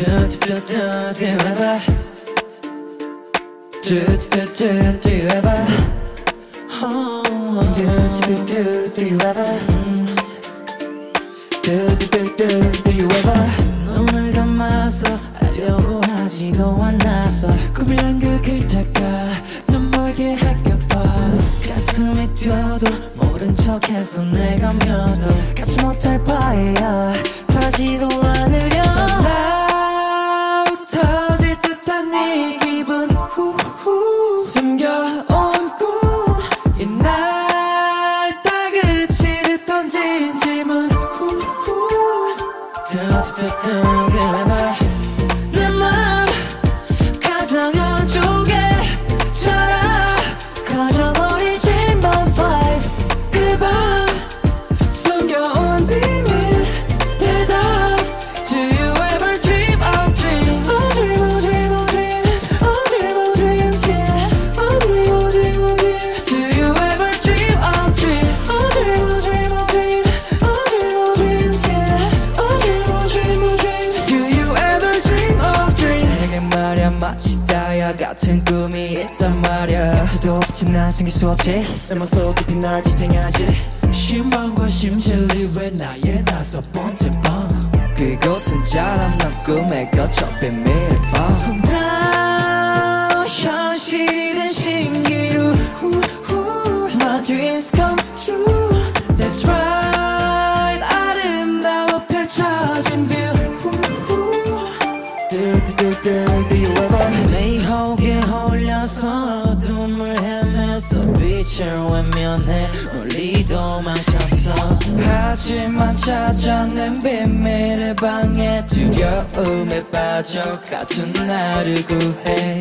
Do you ever Do do do you ever Oh Do do do do you ever Do do do do you ever 눈을 감아서 알려고 하지도 않았어 꿈이란 그 글자가 넌 멀게 할까봐 가슴이 뛰어도 모른 척해서 내가 믿어도 갖지 못할 바에야 바라지도 않으려 두두두두두해봐 내맘 가장 안쪽에 자라 같은 꿈이 있단 말야 수도 없이 난 생길 수 없지 내 맘속 깊이 날 지탱하지 신방과 심실리 왜 나의 다섯 번째 밤 그곳은 자란 난 꿈에 갇혀 비밀을 봐 So now 현실이 된 신기루. My dreams come true That's right 아름다워 펼쳐진 후. Do, do, do, do, do 서 어둠을 헤매서 빛을 외면해 멀리 도망쳤어. 하지만 찾아낸 비밀의 방에 두려움에 빠져 같은 나를 구해